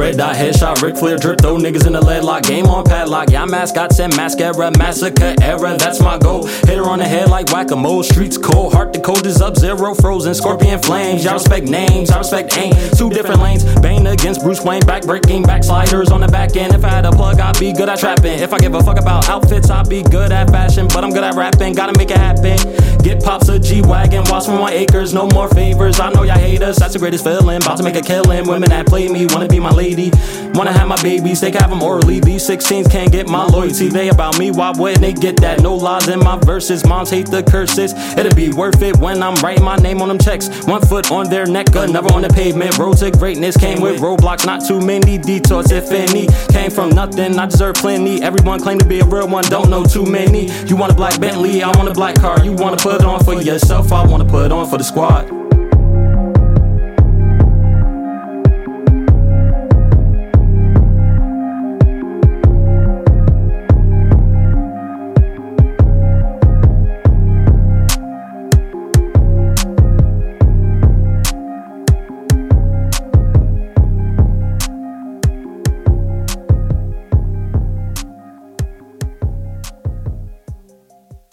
dot headshot, Ric Flair drip, throw niggas in the lead lock. Game on padlock, yeah, mascots and mascara, massacre era, that's my goal. Hit her on the head like whack a mole, streets cold, heart the cold is up, zero frozen, scorpion flames. Y'all respect names, I respect aim. Two different lanes, against Bruce Wayne, back breaking, backsliders on the back end. If I had a plug, I'd be good at trapping. If I give a fuck about outfits, I'd be good at fashion, but I'm good at rapping, gotta make it happen. Get pops a G Wagon, watch from my acres, no more favors. I know y'all hate us, that's the greatest feeling. About to make a killing, women that play me, wanna be my lady. Wanna have my babies, they can have them orally. These 16s can't get my loyalty, they about me, why wouldn't they get that? No lies in my verses, moms hate the curses. It'll be worth it when I'm writing my name on them checks. One foot on their neck, another on the pavement. Road to greatness came with roadblocks, not too many detours, if any. Came from nothing, I deserve plenty. Everyone claim to be a real one, don't know too many. You want a black Bentley, I want a black car. You wanna put on for yourself, I wanna put on for the squad.